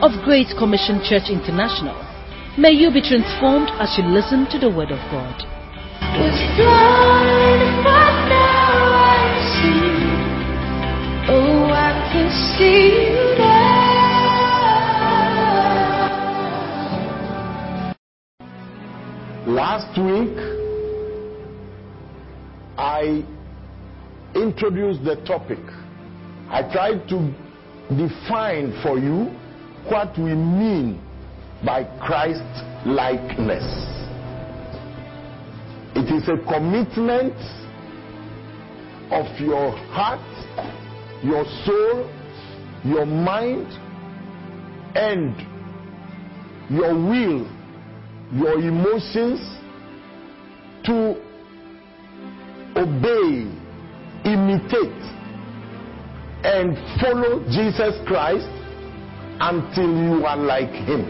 of Great Commission Church International. May you be transformed as you listen to the Word of God. Was blind, but now I see. Oh, I can see you now. Last week, I introduced the topic. I tried to define for you what we mean by Christ likeness. It is a commitment of your heart, your soul, your mind, and your will, your emotions to obey, imitate, and follow Jesus Christ until you are like him.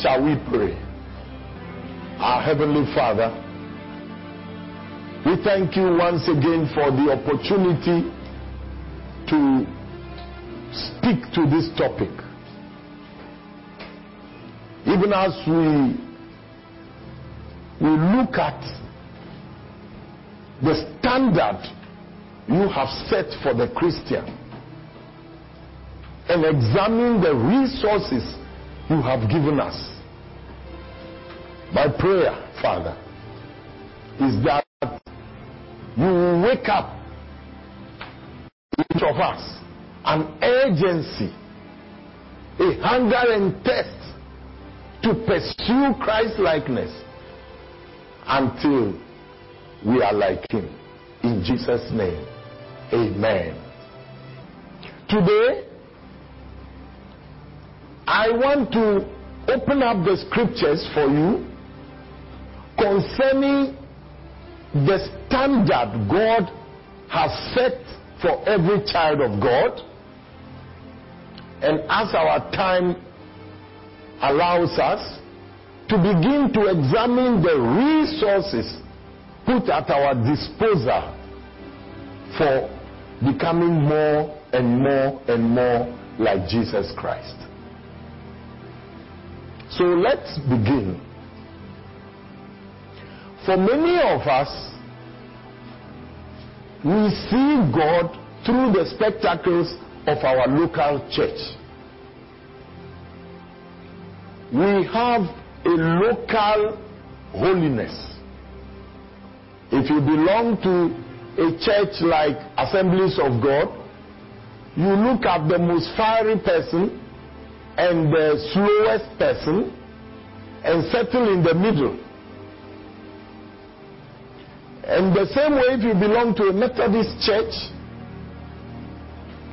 Shall we pray? Our Heavenly Father, we thank you once again for the opportunity to speak to this topic. Even as we, we look at the standard you have set for the Christian and examine the resources you have given us. My prayer, Father, is that you will wake up each of us an urgency, a hunger and thirst to pursue Christ likeness until we are like Him. In Jesus' name. Amen. Today, I want to open up the scriptures for you concerning the standard God has set for every child of God. And as our time allows us to begin to examine the resources put at our disposal for becoming more and more and more like Jesus Christ. So let's begin. For many of us, we see God through the spectacles of our local church. We have a local holiness. If you belong to a church like Assemblies of God, you look at the most fiery person and the slowest person and settle in the middle. And the same way, if you belong to a Methodist church,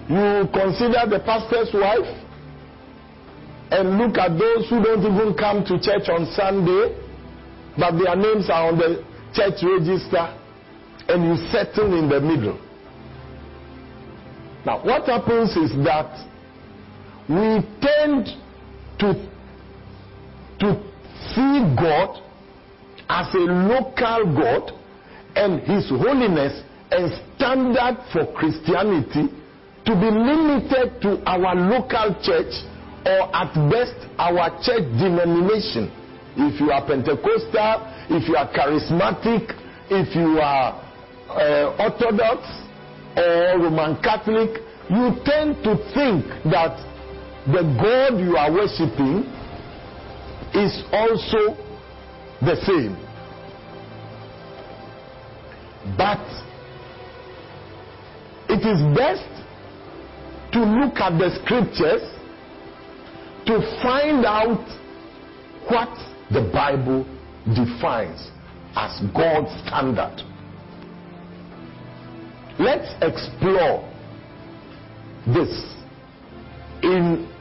you consider the pastor's wife and look at those who don't even come to church on Sunday, but their names are on the church register and you settle in the middle. Now, what happens is that we tend to, to see God as a local God and His holiness and standard for Christianity to be limited to our local church or at best our church denomination. If you are Pentecostal, if you are charismatic, if you are uh, Orthodox or Roman Catholic, you tend to think that the God you are worshiping is also the same. But it is best to look at the scriptures to find out what the Bible defines as God's standard. Let's explore this in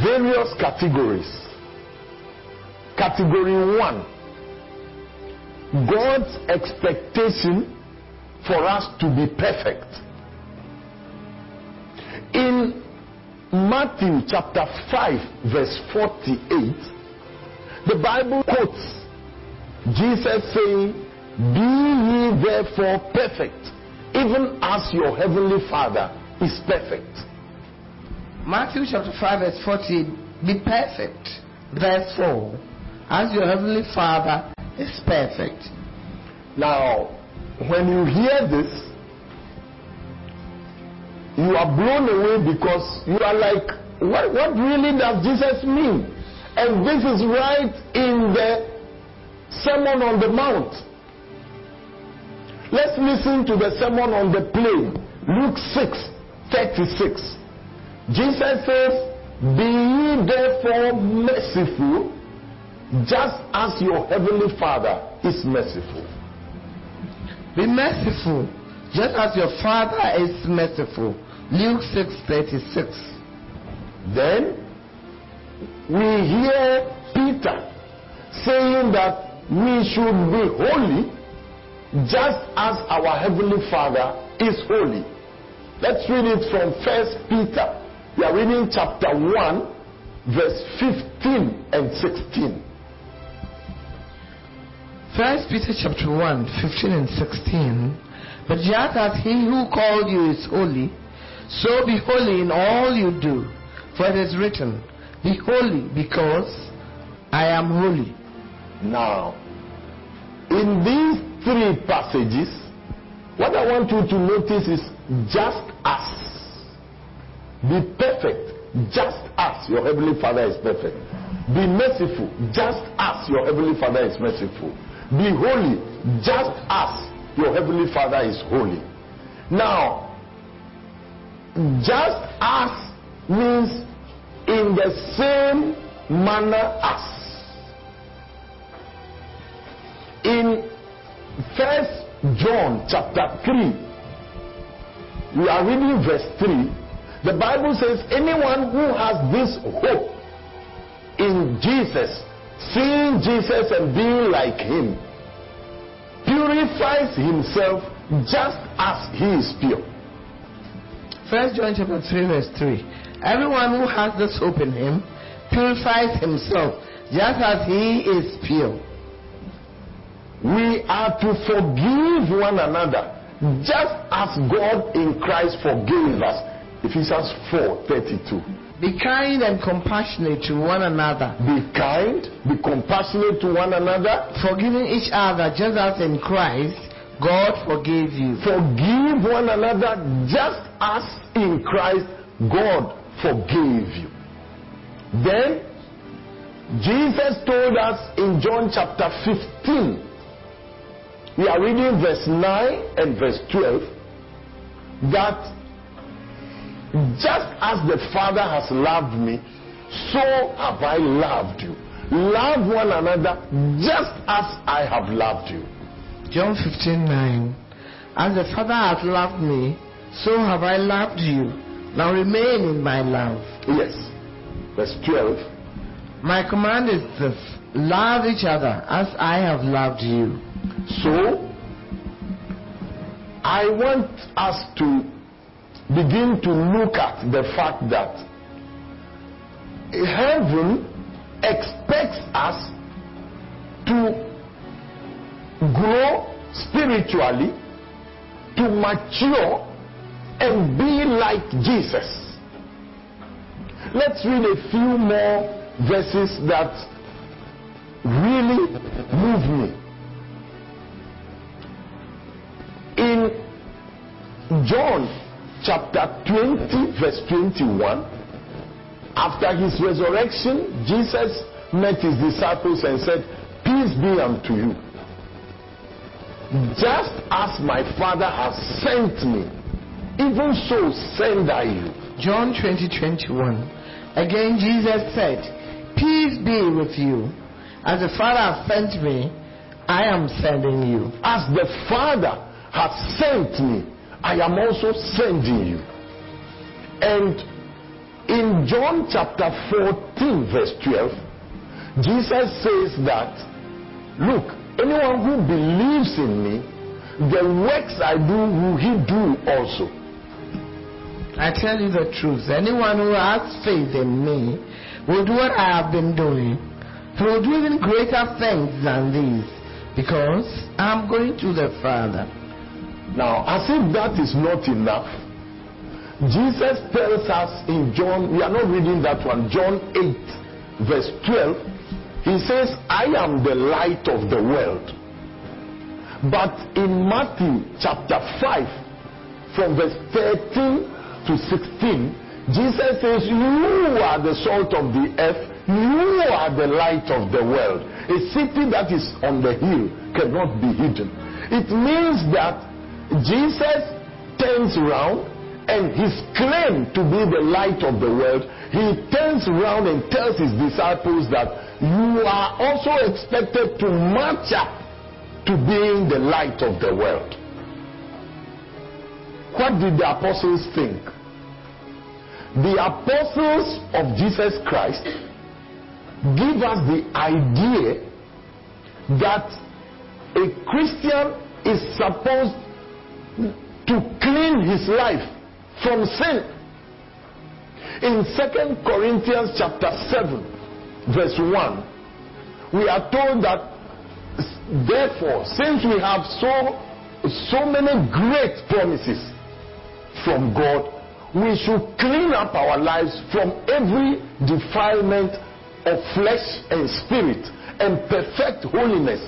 various categories. Category one God's expectation for us to be perfect. In Matthew chapter 5, verse 48, the Bible quotes Jesus saying, Be ye therefore perfect, even as your heavenly Father is perfect. Matthew chapter 5, verse 40 Be perfect, therefore, as your heavenly Father is perfect. Now, when you hear this, you are blown away because you are like, what, what really does Jesus mean? And this is right in the Sermon on the Mount. Let's listen to the Sermon on the Plain, Luke 6 36. Jesus says, Be ye therefore merciful, just as your heavenly Father is merciful. Be merciful, just as your Father is merciful. Luke 6 36. Then we hear Peter saying that we should be holy just as our heavenly Father is holy. Let's read it from First Peter. We are reading chapter 1, verse 15 and 16. First Peter chapter 1, 15 and 16. But just as he who called you is holy, so be holy in all you do. For it is written, Be holy because I am holy. Now, in these three passages, what I want you to notice is just as. Be perfect, just as your heavenly Father is perfect. Be merciful, just as your heavenly Father is merciful. Be holy, just as your heavenly Father is holy. Now, just as means in the same manner as. In First John chapter 3, we are reading verse 3. The Bible says, Anyone who has this hope in Jesus, seeing Jesus and being like him, purifies himself just as he is pure. First John chapter 3 verse 3. Everyone who has this hope in him purifies himself just as he is pure. We are to forgive one another just as God in Christ forgave us. Ephesians 4 32. Be kind and compassionate to one another, Be kind, be compassionate to one another, forgiving each other just as in Christ God forgave you. forgive one another just as in Christ God forgave you. Then Jesus told us in John chapter 15, we are reading verse 9 and verse 12, that Mm. just as the Father has loved me, so have I loved you. Love one another just as I have loved you. John 15 9. As the Father hath loved me, so have I loved you. Now remain in my love. Yes. Verse 12. My command is this love each other as I have loved you. So, I want us to begin to look at the fact that heaven expects us to grow spiritually, to mature, and be like Jesus. Let's read a few more verses that really move me. In John chapter 20, verse 21, after his resurrection, Jesus met his disciples and said, Peace be unto you. Just as my Father has sent me, even so send I you. John 20 21. Again, Jesus said, Peace be with you. As the Father hath sent me, I am sending you. As the Father has sent me, I am also sending you. And in John chapter 14, verse 12, Jesus says that, Look, anyone who believes in me, the works I do will he do also. I tell you the truth. Anyone who has faith in me will do what I have been doing. He will do even greater things than these because I'm going to the Father. Now, as if that is not enough, Jesus tells us in John, we are not reading that one, John 8, verse 12, he says, I am the light of the world. But in Matthew chapter 5, from verse 13 to 16, Jesus says, You are the salt of the earth, you are the light of the world. A city that is on the hill cannot be hidden. It means that Jesus turns around and his claim to be the light of the world, he turns around and tells his disciples that you are also expected to match up to being the light of the world. What did the apostles think? The apostles of Jesus Christ give us the idea that a Christian is supposed to clean his life from sin. In 2 Corinthians chapter 7, verse 1, we are told that therefore, since we have so so many great promises from God, we should clean up our lives from every defilement of flesh and spirit and perfect holiness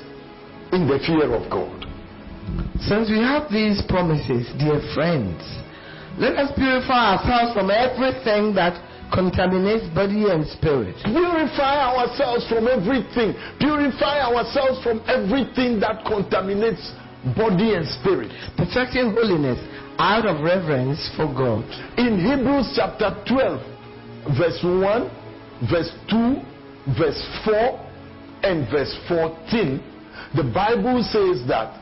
in the fear of God. Since we have these promises, dear friends, let us purify ourselves from everything that contaminates body and spirit. Purify ourselves from everything. Purify ourselves from everything that contaminates body and spirit. Perfecting holiness out of reverence for God. In Hebrews chapter 12, verse 1, verse 2, verse 4, and verse 14, the Bible says that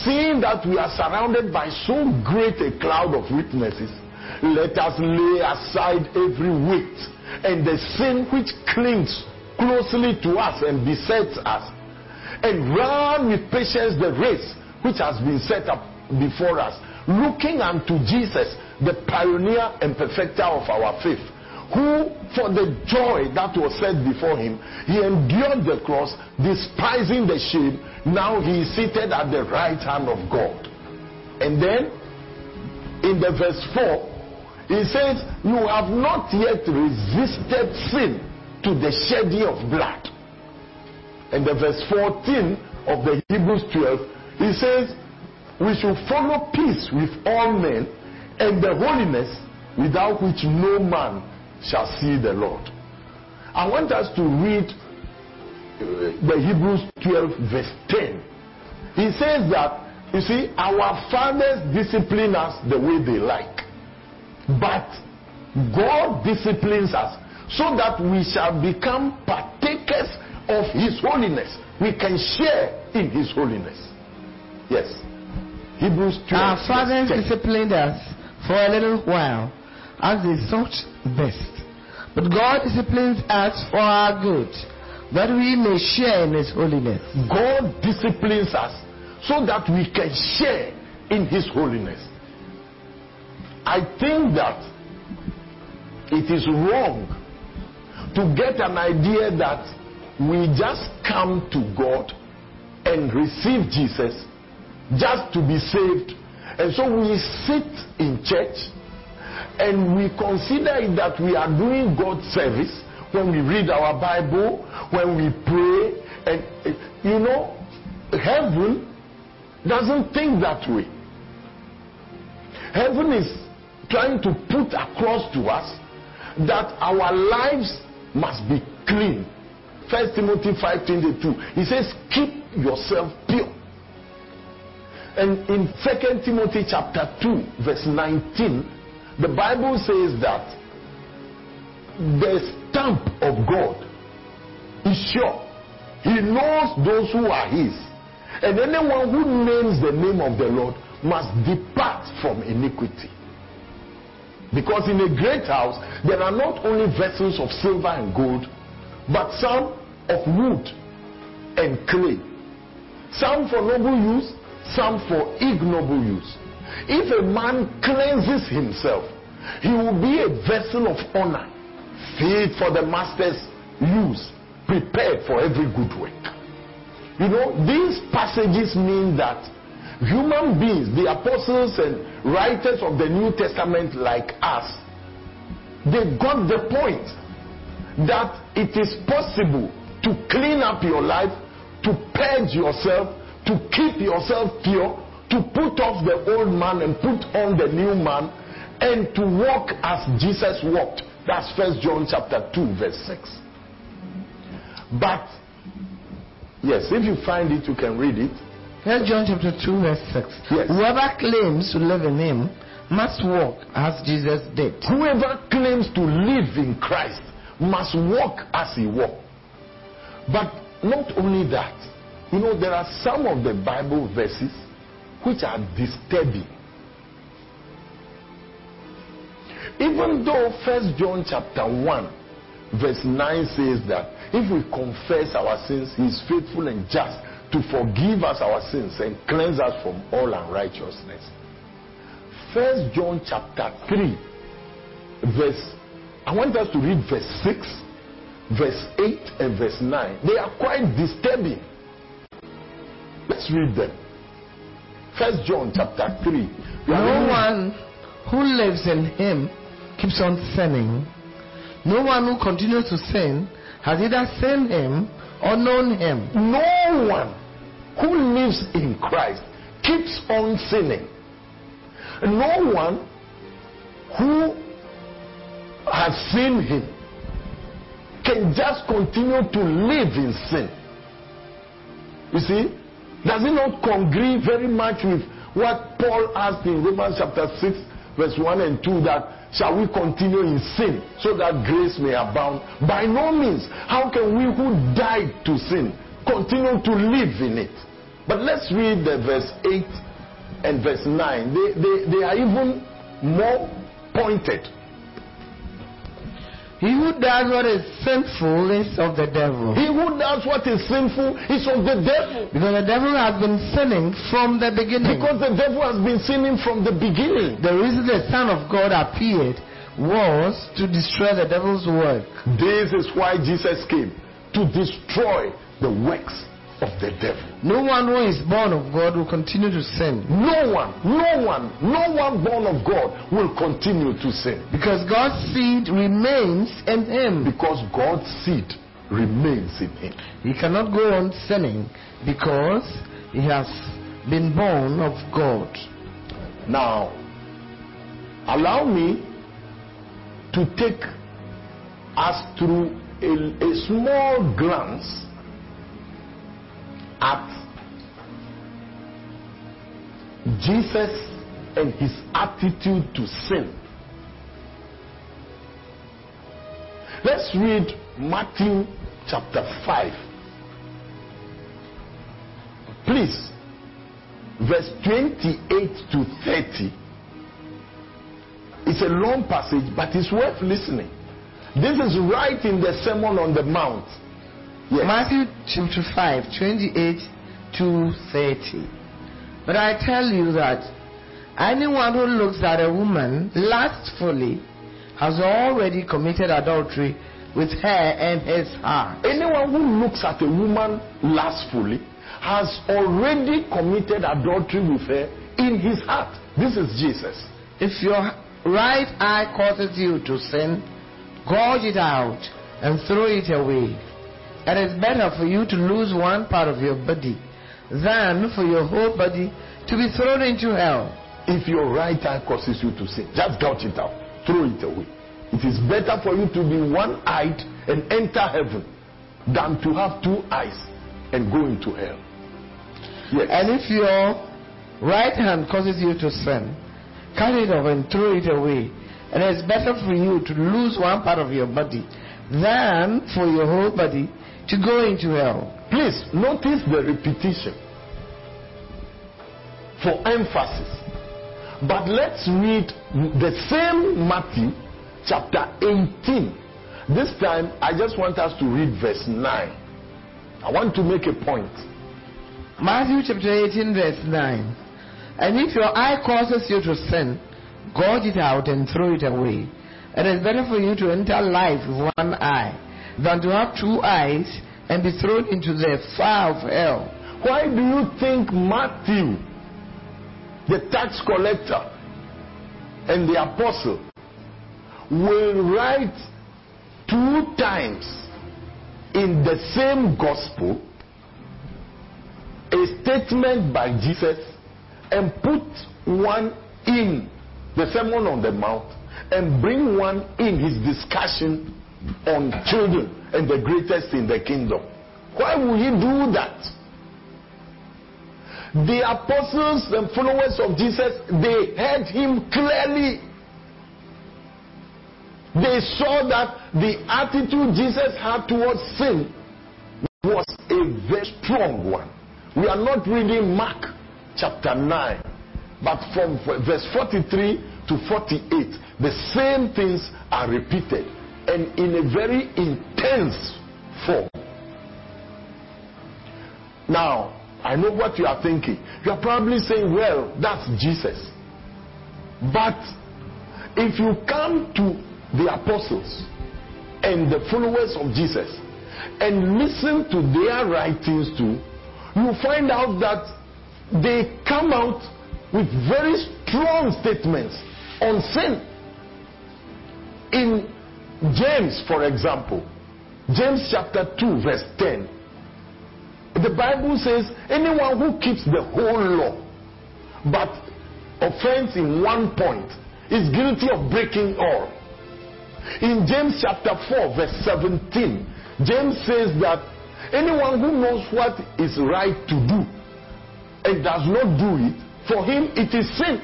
seeing that we are surrounded by so great a cloud of witnesses, let us lay aside every weight and the sin which clings closely to us and besets us, and run with patience the race which has been set up before us, looking unto Jesus, the pioneer and perfecter of our faith, who, for the joy that was set before him, he endured the cross, despising the shame. Now he is seated at the right hand of God. And then, in the verse 4, he says, You have not yet resisted sin to the shedding of blood. And the verse 14 of the Hebrews 12, he says, We should follow peace with all men and the holiness without which no man shall see the Lord. I want us to read the Hebrews 12, verse 10. He says that, you see, our fathers discipline us the way they like, but God disciplines us so that we shall become partakers of His holiness. We can share in His holiness. Yes. Hebrews 12. Our fathers disciplined us for a little while as they thought best. But God disciplines us for our good, that we may share in His holiness. God disciplines us so that we can share in His holiness. I think that it is wrong to get an idea that we just come to God and receive Jesus just to be saved. And so we sit in church and we consider that we are doing God's service when we read our Bible, when we pray, and you know, heaven doesn't think that way. Heaven is trying to put across to us that our lives must be clean. First Timothy 5:22. He says, "Keep yourself pure." And in 2 Timothy chapter 2, verse 19, the Bible says that the stamp of God is sure. He knows those who are his. And anyone who names the name of the Lord must depart from iniquity. Because in a great house, there are not only vessels of silver and gold, but some of wood and clay. Some for noble use, some for ignoble use. If a man cleanses himself, he will be a vessel of honor, fit for the master's use, prepared for every good work. You know, these passages mean that human beings, the apostles and writers of the New Testament like us, they got the point that it is possible to clean up your life, to purge yourself, to keep yourself pure, to put off the old man and put on the new man, and to walk as Jesus walked. That's First John chapter 2, verse 6. But yes, if you find it, you can read it. First John chapter 2 verse 6. Yes. Whoever claims to live in him must walk as Jesus did. Whoever claims to live in Christ must walk as he walked. But not only that, you know, there are some of the Bible verses which are disturbing. Even though First John chapter 1 verse 9 says that if we confess our sins, he is faithful and just to forgive us our sins and cleanse us from all unrighteousness. First John chapter 3 verse I want us to read verse 6, verse 8 and verse 9. They are quite disturbing. Let's read them. First John chapter 3. We No reading- one who lives in him keeps on sinning. No one who continues to sin has either seen him or known him. No one who lives in Christ keeps on sinning. No one who has seen him can just continue to live in sin. You see, does it not congree very much with what Paul asked in Romans chapter 6, verse 1 and 2 that shall we continue in sin so that grace may abound? By no means. How can we who died to sin continue to live in it? But let's read the verse 8 and verse 9. They, they, they are even more pointed. He who does what is sinful is of the devil. He who does what is sinful is of the devil. Because the devil has been sinning from the beginning. Because the devil has been sinning from the beginning. the reason the Son of God appeared was to destroy the devil's work. This is why Jesus came to destroy the works of the devil. No one who is born of God will continue to sin. No one, no one, no one born of God will continue to sin Because God's seed remains in him. because God's seed remains in him. He cannot go on sinning because he has been born of God. Now, allow me to take us through a, a small glance at Jesus and his attitude to sin. Let's read Matthew chapter 5. Please, verse 28 to 30. It's a long passage, but it's worth listening. This is right in the Sermon on the Mount. Yes. Matthew chapter 5, 28 to 30. But I tell you that anyone who looks at a woman lustfully has already committed adultery with her in his heart. Anyone who looks at a woman lustfully has already committed adultery with her in his heart. This is Jesus. If your right eye causes you to sin, gouge it out and throw it away. It is better for you to lose one part of your body than for your whole body to be thrown into hell. If your right eye causes you to sin, just gouge it out, throw it away. It is better for you to be one eyed and enter heaven than to have two eyes and go into hell. Yes. And if your right hand causes you to sin, cut it off and throw it away. And it's better for you to lose one part of your body than for your whole body to go into hell. Please notice the repetition for emphasis. But let's read the same Matthew chapter 18. This time, I just want us to read verse 9. I want to make a point. Matthew chapter 18, verse 9. And if your eye causes you to sin, gouge it out and throw it away. It is better for you to enter life with one eye than to have two eyes and be thrown into the fire of hell. Why do you think Matthew, the tax collector, and the apostle will write two times in the same gospel a statement by Jesus and put one in the Sermon on the Mount and bring one in his discussion on children and the greatest in the kingdom? Why would he do that? The apostles and followers of Jesus, they heard him clearly. They saw that the attitude Jesus had towards sin was a very strong one. We are not reading Mark chapter 9, but from verse 43 to 48, the same things are repeated and in a very intense form. Now, I know what you are thinking. You are probably saying, well, that's Jesus. But if you come to the apostles and the followers of Jesus and listen to their writings too, you find out that they come out with very strong statements on sin. In James, for example, James chapter 2, verse 10, the Bible says, anyone who keeps the whole law but offends in one point is guilty of breaking all. In James chapter 4, verse 17, James says that anyone who knows what is right to do and does not do it, for him it is sin.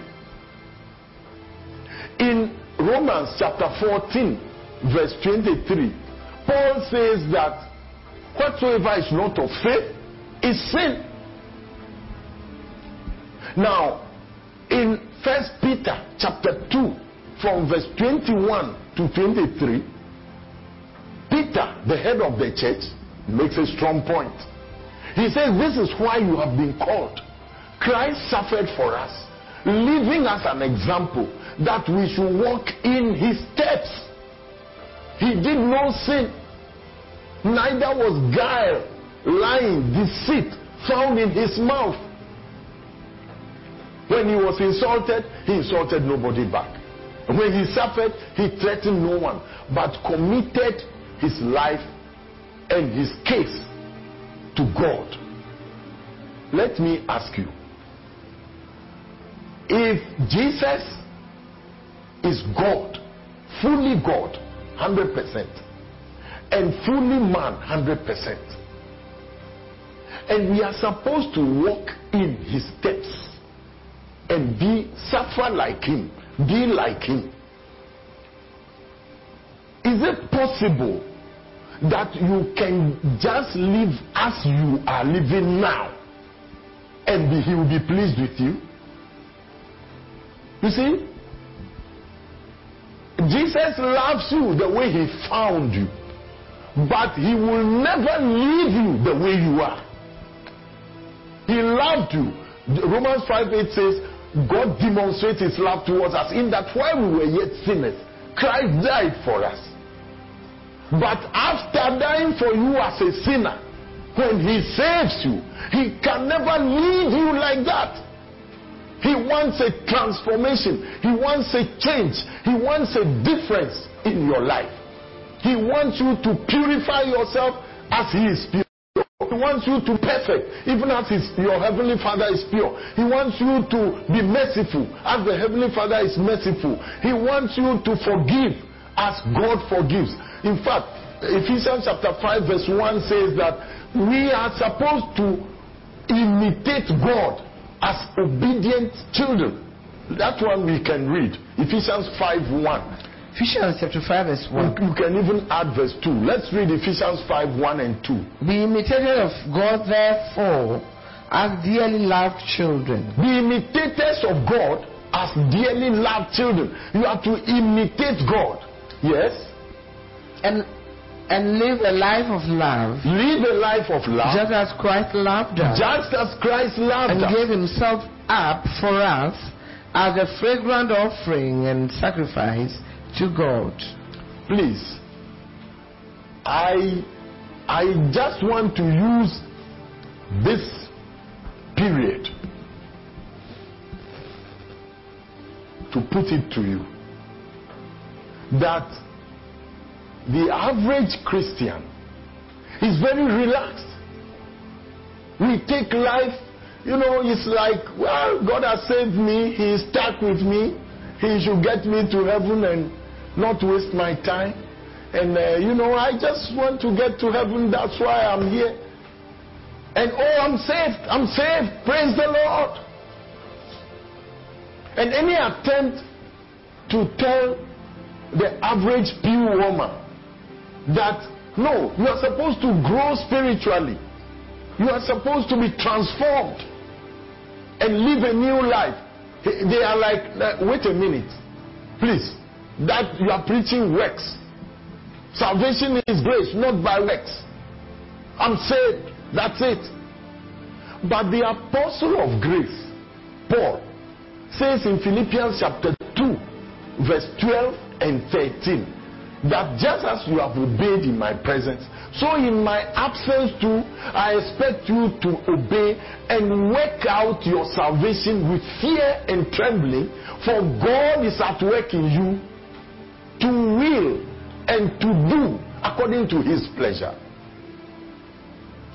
In Romans chapter 14, verse 23, Paul says that whatsoever is not of faith is sin. Now, in First Peter chapter 2, from verse 21 to 23, Peter, the head of the church, makes a strong point. He says, This is why you have been called. Christ suffered for us, leaving us an example that we should walk in his steps. He did no sin, neither was guile, lying, deceit found in his mouth. When he was insulted, he insulted nobody back. When he suffered, he threatened no one, but committed his life and his case to God. Let me ask you if Jesus is God, fully God, 100%, and fully man, 100%, and we are supposed to walk in his steps and be suffer like him, be like him. Is it possible that you can just live as you are living now and he will be pleased with you? You see, Jesus loves you the way he found you, but he will never leave you the way you are. He loved you. Romans 5 8 says, God demonstrates his love towards us in that while we were yet sinners, Christ died for us. But after dying for you as a sinner, when he saves you, he can never leave you like that. He wants a transformation. He wants a change. He wants a difference in your life. He wants you to purify yourself as he is pure. He wants you to perfect, even as his, your heavenly Father is pure. He wants you to be merciful, as the heavenly Father is merciful. He wants you to forgive, as God forgives. In fact, Ephesians chapter 5, verse 1 says that we are supposed to imitate God as obedient children. That one we can read. Ephesians 5 1. Ephesians chapter 5, verse 1. You can even add verse 2. Let's read Ephesians 5 1 and 2. Be imitators of God, therefore, as dearly loved children. Be imitators of God as dearly loved children. You have to imitate God. Yes? And and live a life of love, Live a life of love. just as Christ loved us Just as Christ loved and us. gave himself up for us as a fragrant offering and sacrifice to God. Please. I I just want to use this period to put it to you that the average Christian is very relaxed. We take life, you know, it's like, well, God has saved me, He is stuck with me, He should get me to heaven and not waste my time. And, uh, you know, I just want to get to heaven, that's why I'm here. And oh, I'm saved, I'm saved, praise the Lord. And any attempt to tell the average pew woman that no, you are supposed to grow spiritually, you are supposed to be transformed and live a new life. They are like, uh, wait a minute, please, that you are preaching works. Salvation is grace, not by works. I'm saved, that's it. But the apostle of grace, Paul, says in Philippians chapter 2, verse 12 and 13, that just as you have obeyed in my presence, so in my absence too, I expect you to obey and work out your salvation with fear and trembling, for God is at work in you to will and to do according to his pleasure.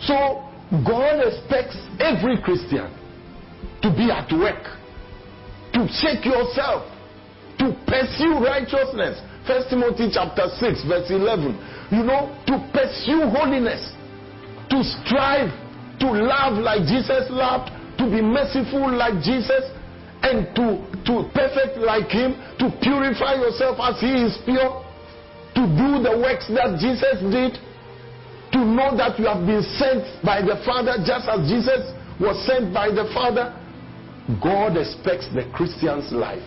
So God expects every Christian to be at work, to shake yourself, to pursue righteousness. First Timothy chapter 6, verse 11. You know, to pursue holiness, to strive to love like Jesus loved, to be merciful like Jesus, and to, to perfect like him, to purify yourself as he is pure, to do the works that Jesus did, to know that you have been sent by the Father just as Jesus was sent by the Father. God expects the Christian's life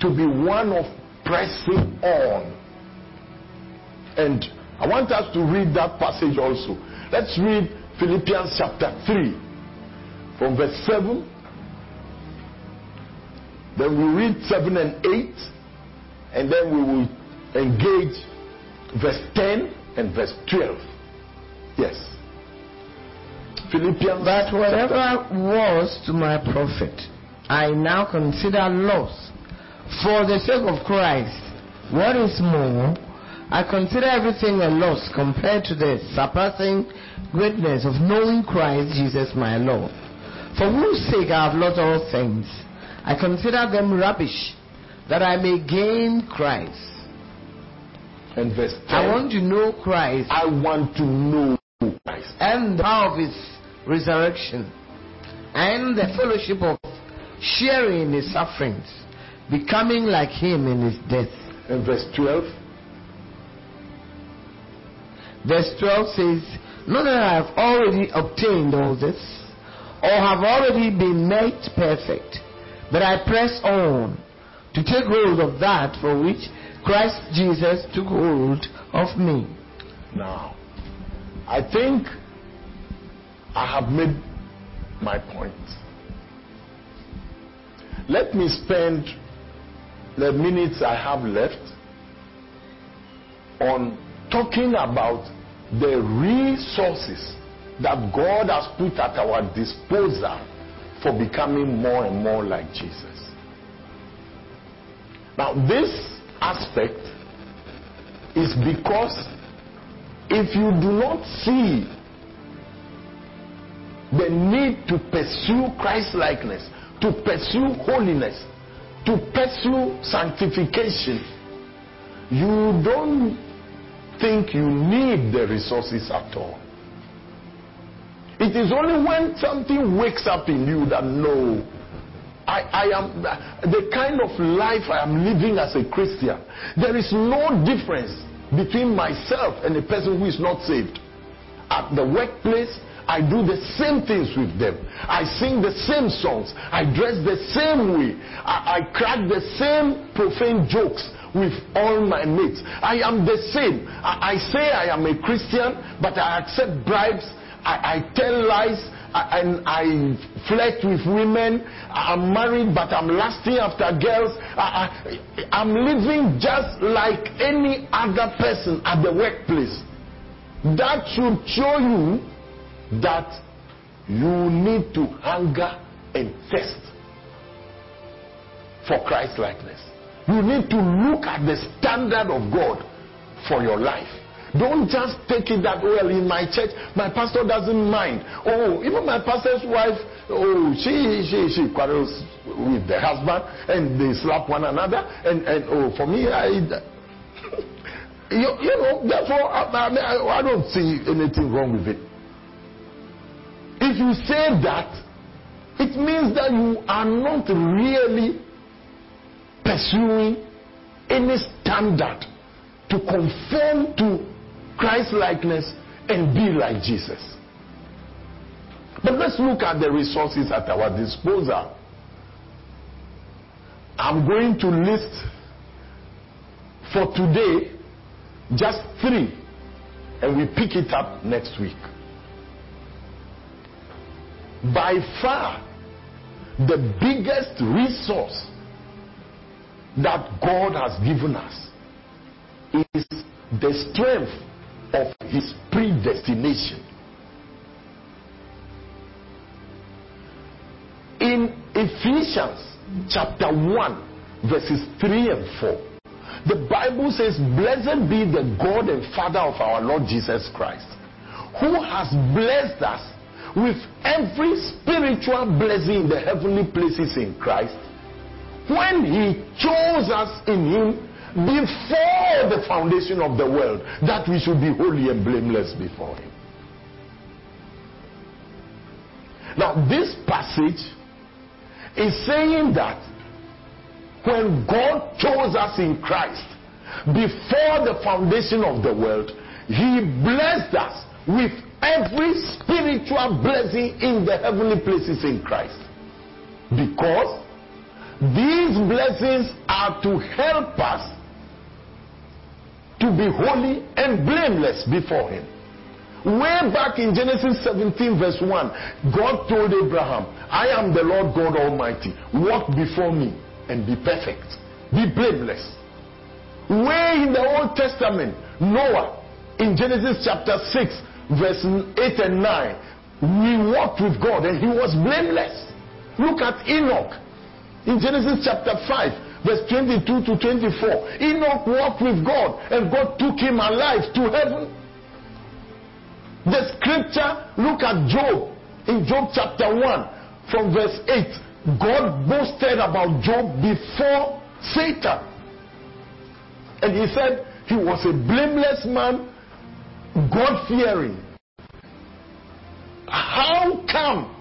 to be one of pressing on. And I want us to read that passage also. Let's read Philippians chapter 3 from verse 7. Then we read 7 and 8. And then we will engage verse 10 and verse 12. Yes. Philippians. But whatever was to my profit, I now consider loss for the sake of Christ. What is more, I consider everything a loss compared to the surpassing greatness of knowing Christ Jesus my Lord, for whose sake I have lost all things. I consider them rubbish, that I may gain Christ. and verse 10. I want to know Christ I want to know Christ. and the power of his resurrection and the fellowship of sharing in his sufferings, becoming like him in his death. And verse 12. Verse 12 says, Not that I have already obtained all this, or have already been made perfect, but I press on to take hold of that for which Christ Jesus took hold of me. Now, I think I have made my point. Let me spend the minutes I have left on talking about the resources that God has put at our disposal for becoming more and more like Jesus. Now, this aspect is because if you do not see the need to pursue Christ likeness, to pursue holiness, to pursue sanctification, you don't think you need the resources at all. It is only when something wakes up in you that no, I, I am the kind of life I am living as a Christian. There is no difference between myself and a person who is not saved. At the workplace, I do the same things with them. I sing the same songs. I dress the same way. I, I crack the same profane jokes with all my mates. I am the same. I, I say I am a Christian, but I accept bribes. I, I tell lies. I, and I flirt with women. I'm married, but I'm lasting after girls. I, I, I'm living just like any other person at the workplace. That should show you that you need to hunger and thirst for Christ likeness. You need to look at the standard of God for your life. Don't just take it that well in my church. My pastor doesn't mind. Oh, even my pastor's wife, oh, she she she quarrels with the husband and they slap one another. And and oh, for me, I you, you know, therefore I, I, I don't see anything wrong with it. If you say that, it means that you are not really pursuing any standard to conform to Christ likeness and be like Jesus. But let's look at the resources at our disposal. I'm going to list for today just three, and we pick it up next week. By far, the biggest resource that God has given us is the strength of His predestination. In Ephesians chapter 1, verses 3 and 4, the Bible says, Blessed be the God and Father of our Lord Jesus Christ, who has blessed us with every spiritual blessing in the heavenly places in Christ when he chose us in him before the foundation of the world that we should be holy and blameless before him. Now, this passage is saying that when God chose us in Christ before the foundation of the world, he blessed us with every spiritual blessing in the heavenly places in Christ. Because these blessings are to help us to be holy and blameless before Him. Way back in Genesis 17, verse 1, God told Abraham, I am the Lord God Almighty. Walk before me and be perfect, be blameless. Way in the Old Testament, Noah, in Genesis chapter 6, verse 8 and 9, we walked with God and he was blameless. Look at Enoch in Genesis chapter 5, verse 22 to 24. Enoch walked with God and God took him alive to heaven. The scripture, look at Job in Job chapter 1 from verse 8. God boasted about Job before Satan. And he said he was a blameless man, God fearing. How come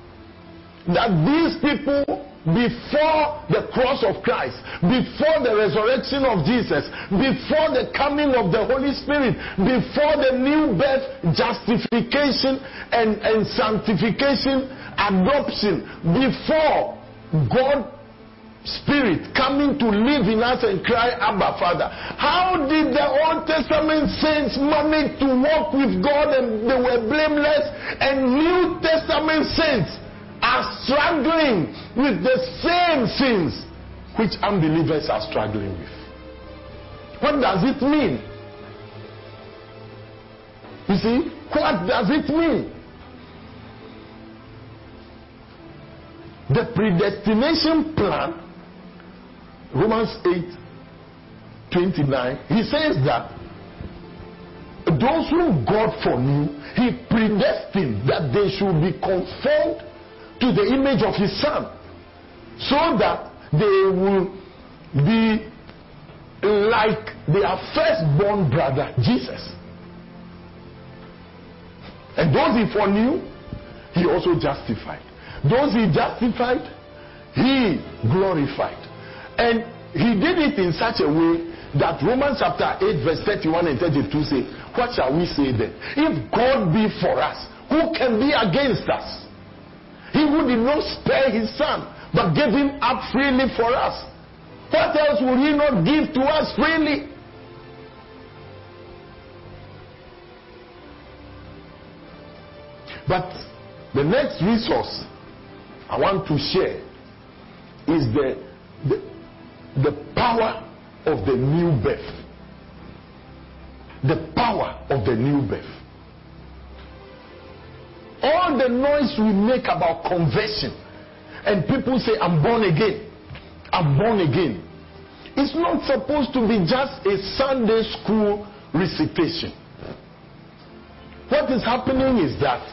that these people before the cross of Christ, before the resurrection of Jesus, before the coming of the Holy Spirit, before the new birth, justification and, and sanctification, adoption, before God Spirit coming to live in us and cry, Abba, Father. How did the Old Testament saints manage to walk with God and they were blameless, and New Testament saints are struggling with the same sins which unbelievers are struggling with. What does it mean? You see, what does it mean? The predestination plan, Romans 8 29, he says that those whom God foreknew, he predestined that they should be conformed to the image of his son so that they will be like their firstborn brother Jesus. And those he foreknew, he also justified. Those he justified, he glorified. And he did it in such a way that Romans chapter 8, verse 31 and 32 say, What shall we say then? If God be for us, who can be against us? He who did not spare his son, but gave him up freely for us. What else will he not give to us freely? But the next resource I want to share is the, the, the power of the new birth. The power of the new birth. All the noise we make about conversion, and people say, I'm born again. I'm born again. It's not supposed to be just a Sunday school recitation. What is happening is that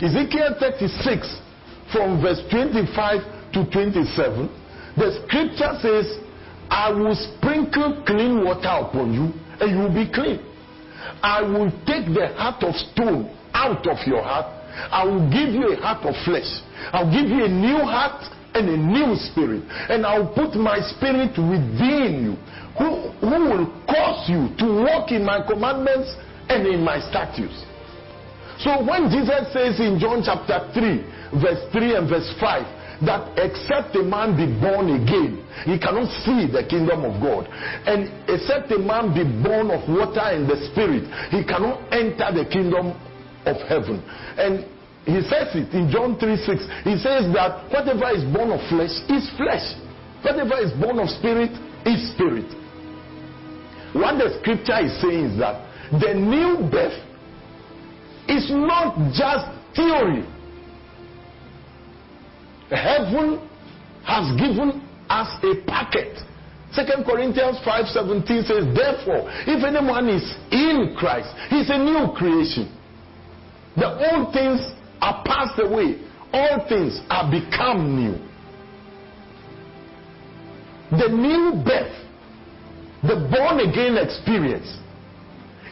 Ezekiel 36, from verse 25 to 27, the scripture says, I will sprinkle clean water upon you, and you will be clean. I will take the heart of stone out of your heart. I will give you a heart of flesh. I'll give you a new heart and a new spirit. And I'll put my spirit within you, who, who will cause you to walk in my commandments and in my statutes. So when Jesus says in John chapter 3, verse 3 and verse 5, that except a man be born again, he cannot see the kingdom of God. And except a man be born of water and the spirit, he cannot enter the kingdom of heaven. And he says it in John 3 6. He says that whatever is born of flesh is flesh, whatever is born of spirit is spirit. What the scripture is saying is that the new birth is not just theory. Heaven has given us a packet. Second Corinthians 5:17 says, Therefore, if anyone is in Christ, he's a new creation. The old things are passed away, all things are become new. The new birth, the born again experience,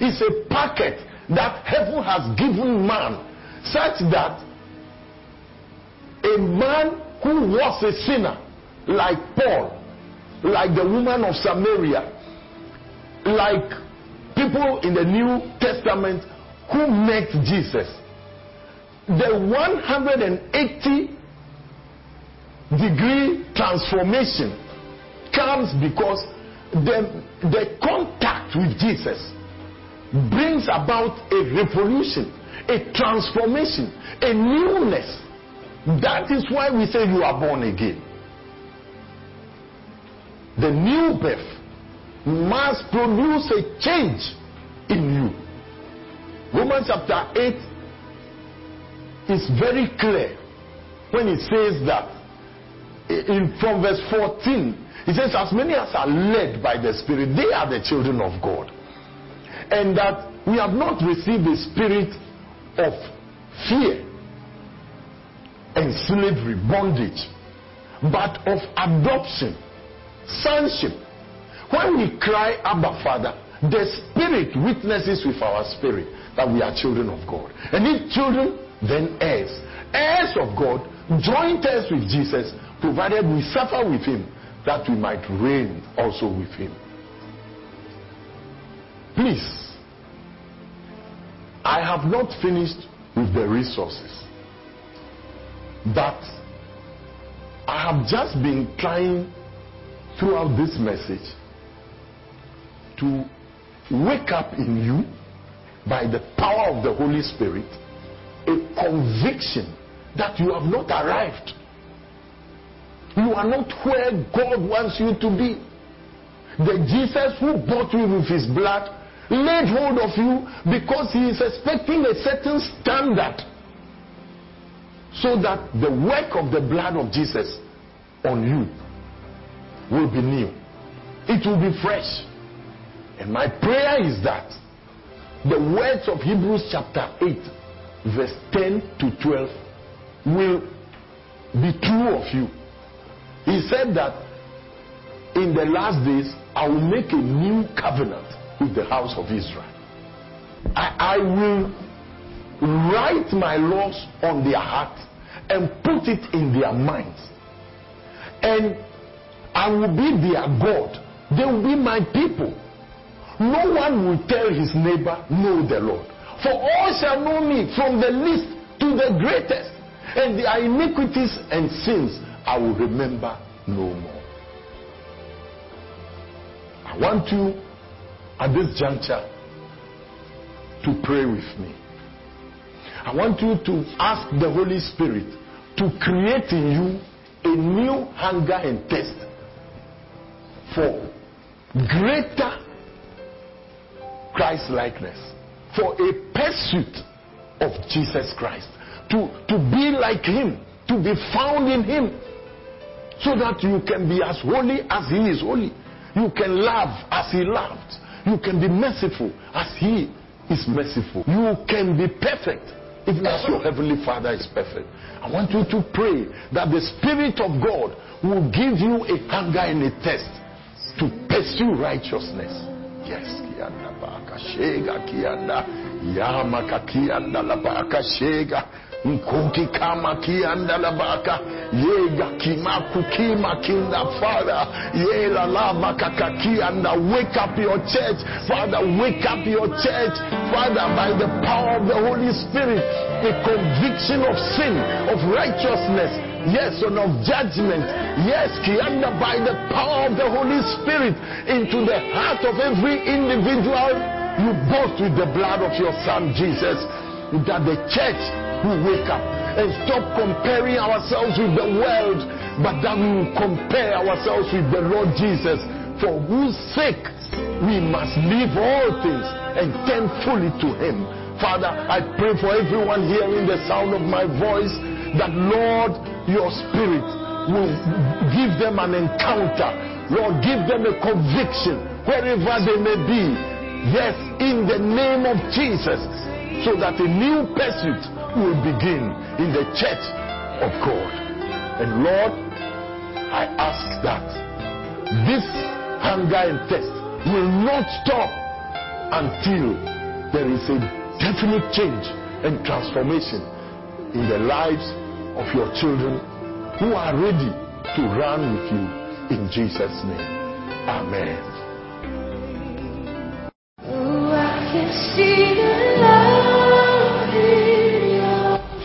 is a packet that heaven has given man such that a man who was a sinner, like Paul, like the woman of Samaria, like people in the New Testament who met Jesus, the 180 degree transformation comes because the, the contact with Jesus brings about a revolution, a transformation, a newness. That is why we say you are born again. The new birth must produce a change in you. Romans chapter 8 is very clear when it says that in from verse 14 it says as many as are led by the spirit they are the children of god and that we have not received the spirit of fear and slavery, bondage, but of adoption, sonship. When we cry, Abba Father, the Spirit witnesses with our spirit that we are children of God. And if children, then heirs. Heirs of God, joint heirs with Jesus, provided we suffer with Him, that we might reign also with Him. Please, I have not finished with the resources. But I have just been trying throughout this message to wake up in you by the power of the Holy Spirit a conviction that you have not arrived. You are not where God wants you to be. The Jesus who bought you with his blood laid hold of you because he is expecting a certain standard so that the work of the blood of Jesus on you will be new. It will be fresh. And my prayer is that the words of Hebrews chapter 8, verse 10 to 12, will be true of you. He said that in the last days, I will make a new covenant with the house of Israel. I, I will write my laws on their heart and put it in their minds. And I will be their God. They will be my people. No one will tell his neighbor, Know the Lord. For all shall know me from the least to the greatest, and their iniquities and sins I will remember no more. I want you at this juncture to pray with me. I want you to ask the Holy Spirit to create in you a new hunger and thirst for greater Christ likeness, for a pursuit of Jesus Christ, to, to be like Him, to be found in Him, so that you can be as holy as He is holy. You can love as He loved. You can be merciful as He is merciful. You can be perfect even as your Heavenly Father is perfect. I want you to pray that the Spirit of God will give you a hunger and a thirst to pursue righteousness. Yes. Baka shega kianda. Yama kakianda la baka shega. Nkoki kama kianda la baka. Yega kimaku kima kinda Father. Yela la baka kakianda. Wake up your church. Father, wake up your church. Father, by the power of the Holy Spirit, a conviction of sin, of righteousness, yes, and of judgment. Yes, Kianda, by the power of the Holy Spirit, into the heart of every individual, you boast with the blood of your Son Jesus, that the church will wake up and stop comparing ourselves with the world, but that we will compare ourselves with the Lord Jesus, for whose sake we must leave all things and turn fully to Him. Father, I pray for everyone hearing the sound of my voice that, Lord, your Spirit will give them an encounter. Lord, give them a conviction wherever they may be. Yes, in the name of Jesus, so that a new pursuit will begin in the church of God. And Lord, I ask that this hunger and thirst will not stop until there is a definite change and transformation in the lives of your children who are ready to run with you in Jesus' name. Amen. Oh,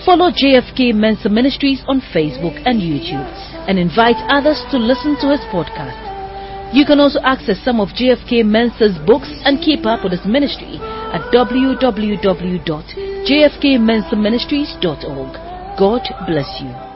Follow JFK Mensa Ministries on Facebook and YouTube and invite others to listen to his podcast. You can also access some of JFK Mensa's books and keep up with his ministry at www.jfkmensaministries.org. God bless you.